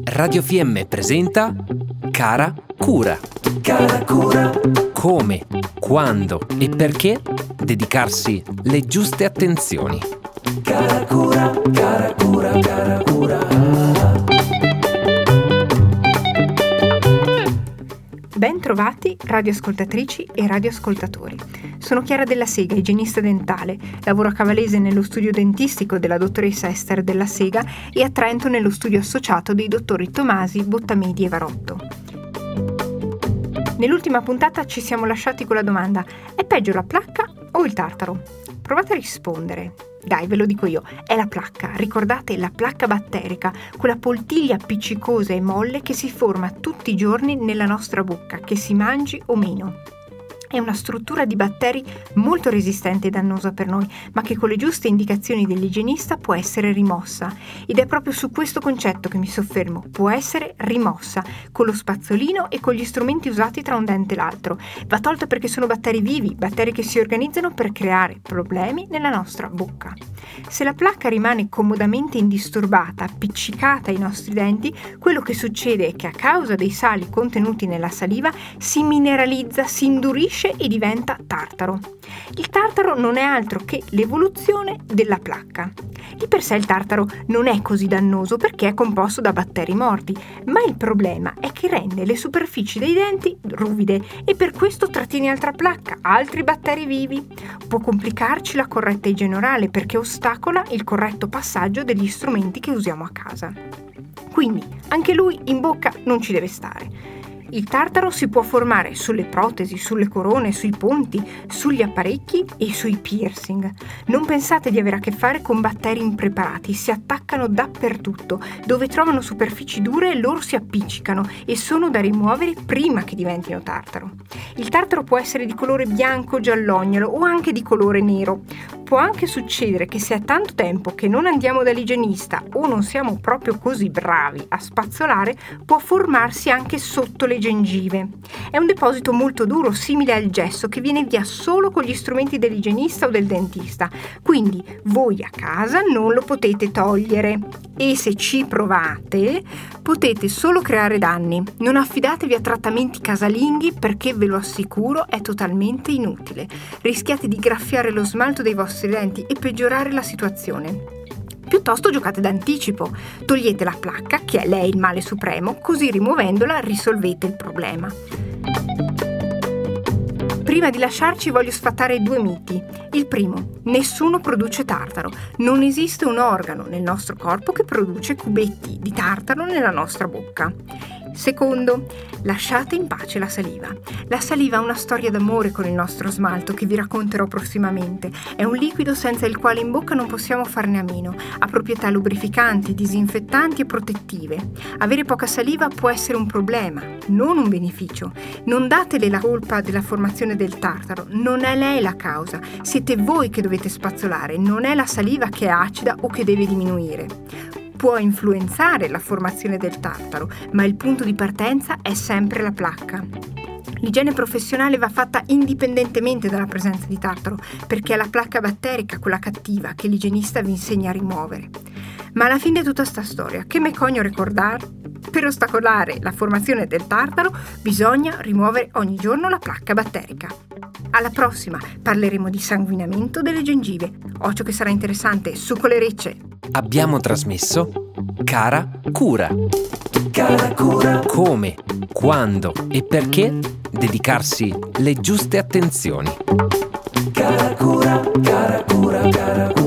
Radio FM presenta Cara Cura. Cara Cura. Come, quando e perché dedicarsi le giuste attenzioni. Cara Cura, cara Cura, cara Cura. Ben trovati radioascoltatrici e radioascoltatori. Sono Chiara della Sega, igienista dentale. Lavoro a Cavalese nello studio dentistico della dottoressa Esther della Sega e a Trento nello studio associato dei dottori Tomasi, Bottamedi e Varotto. Nell'ultima puntata ci siamo lasciati con la domanda: è peggio la placca o il tartaro? Provate a rispondere. Dai, ve lo dico io, è la placca. Ricordate la placca batterica, quella poltiglia appiccicosa e molle che si forma tutti i giorni nella nostra bocca, che si mangi o meno. È una struttura di batteri molto resistente e dannosa per noi, ma che con le giuste indicazioni dell'igienista può essere rimossa. Ed è proprio su questo concetto che mi soffermo. Può essere rimossa con lo spazzolino e con gli strumenti usati tra un dente e l'altro. Va tolta perché sono batteri vivi, batteri che si organizzano per creare problemi nella nostra bocca. Se la placca rimane comodamente indisturbata, appiccicata ai nostri denti, quello che succede è che a causa dei sali contenuti nella saliva si mineralizza, si indurisce cresce e diventa tartaro. Il tartaro non è altro che l'evoluzione della placca. Di per sé il tartaro non è così dannoso perché è composto da batteri morti, ma il problema è che rende le superfici dei denti ruvide e per questo trattiene altra placca, altri batteri vivi. Può complicarci la corretta igiene orale perché ostacola il corretto passaggio degli strumenti che usiamo a casa. Quindi anche lui in bocca non ci deve stare. Il tartaro si può formare sulle protesi, sulle corone, sui ponti, sugli apparecchi e sui piercing. Non pensate di avere a che fare con batteri impreparati, si attaccano dappertutto. Dove trovano superfici dure loro si appiccicano e sono da rimuovere prima che diventino tartaro. Il tartaro può essere di colore bianco, giallognolo o anche di colore nero. Può anche succedere che se è tanto tempo che non andiamo dall'igienista o non siamo proprio così bravi a spazzolare, può formarsi anche sotto le gengive. È un deposito molto duro, simile al gesso, che viene via solo con gli strumenti dell'igienista o del dentista. Quindi voi a casa non lo potete togliere e se ci provate potete solo creare danni. Non affidatevi a trattamenti casalinghi perché ve lo assicuro è totalmente inutile. Rischiate di graffiare lo smalto dei vostri denti e peggiorare la situazione. Piuttosto giocate d'anticipo, togliete la placca, che è lei il male supremo, così rimuovendola risolvete il problema. Prima di lasciarci voglio sfatare due miti. Il primo, nessuno produce tartaro. Non esiste un organo nel nostro corpo che produce cubetti di tartaro nella nostra bocca. Secondo, lasciate in pace la saliva. La saliva ha una storia d'amore con il nostro smalto che vi racconterò prossimamente. È un liquido senza il quale in bocca non possiamo farne a meno. Ha proprietà lubrificanti, disinfettanti e protettive. Avere poca saliva può essere un problema, non un beneficio. Non datele la colpa della formazione del tartaro, non è lei la causa. Siete voi che dovete spazzolare, non è la saliva che è acida o che deve diminuire può influenzare la formazione del tartaro, ma il punto di partenza è sempre la placca. L'igiene professionale va fatta indipendentemente dalla presenza di tartaro, perché è la placca batterica quella cattiva che l'igienista vi insegna a rimuovere. Ma alla fine di tutta sta storia, che me cogno ricordare? Per ostacolare la formazione del tartaro bisogna rimuovere ogni giorno la placca batterica. Alla prossima parleremo di sanguinamento delle gengive. Occhio che sarà interessante, su con le recce! Abbiamo trasmesso Cara Cura. Cara Cura. Come, quando e perché dedicarsi le giuste attenzioni. Cara Cura, cara Cura.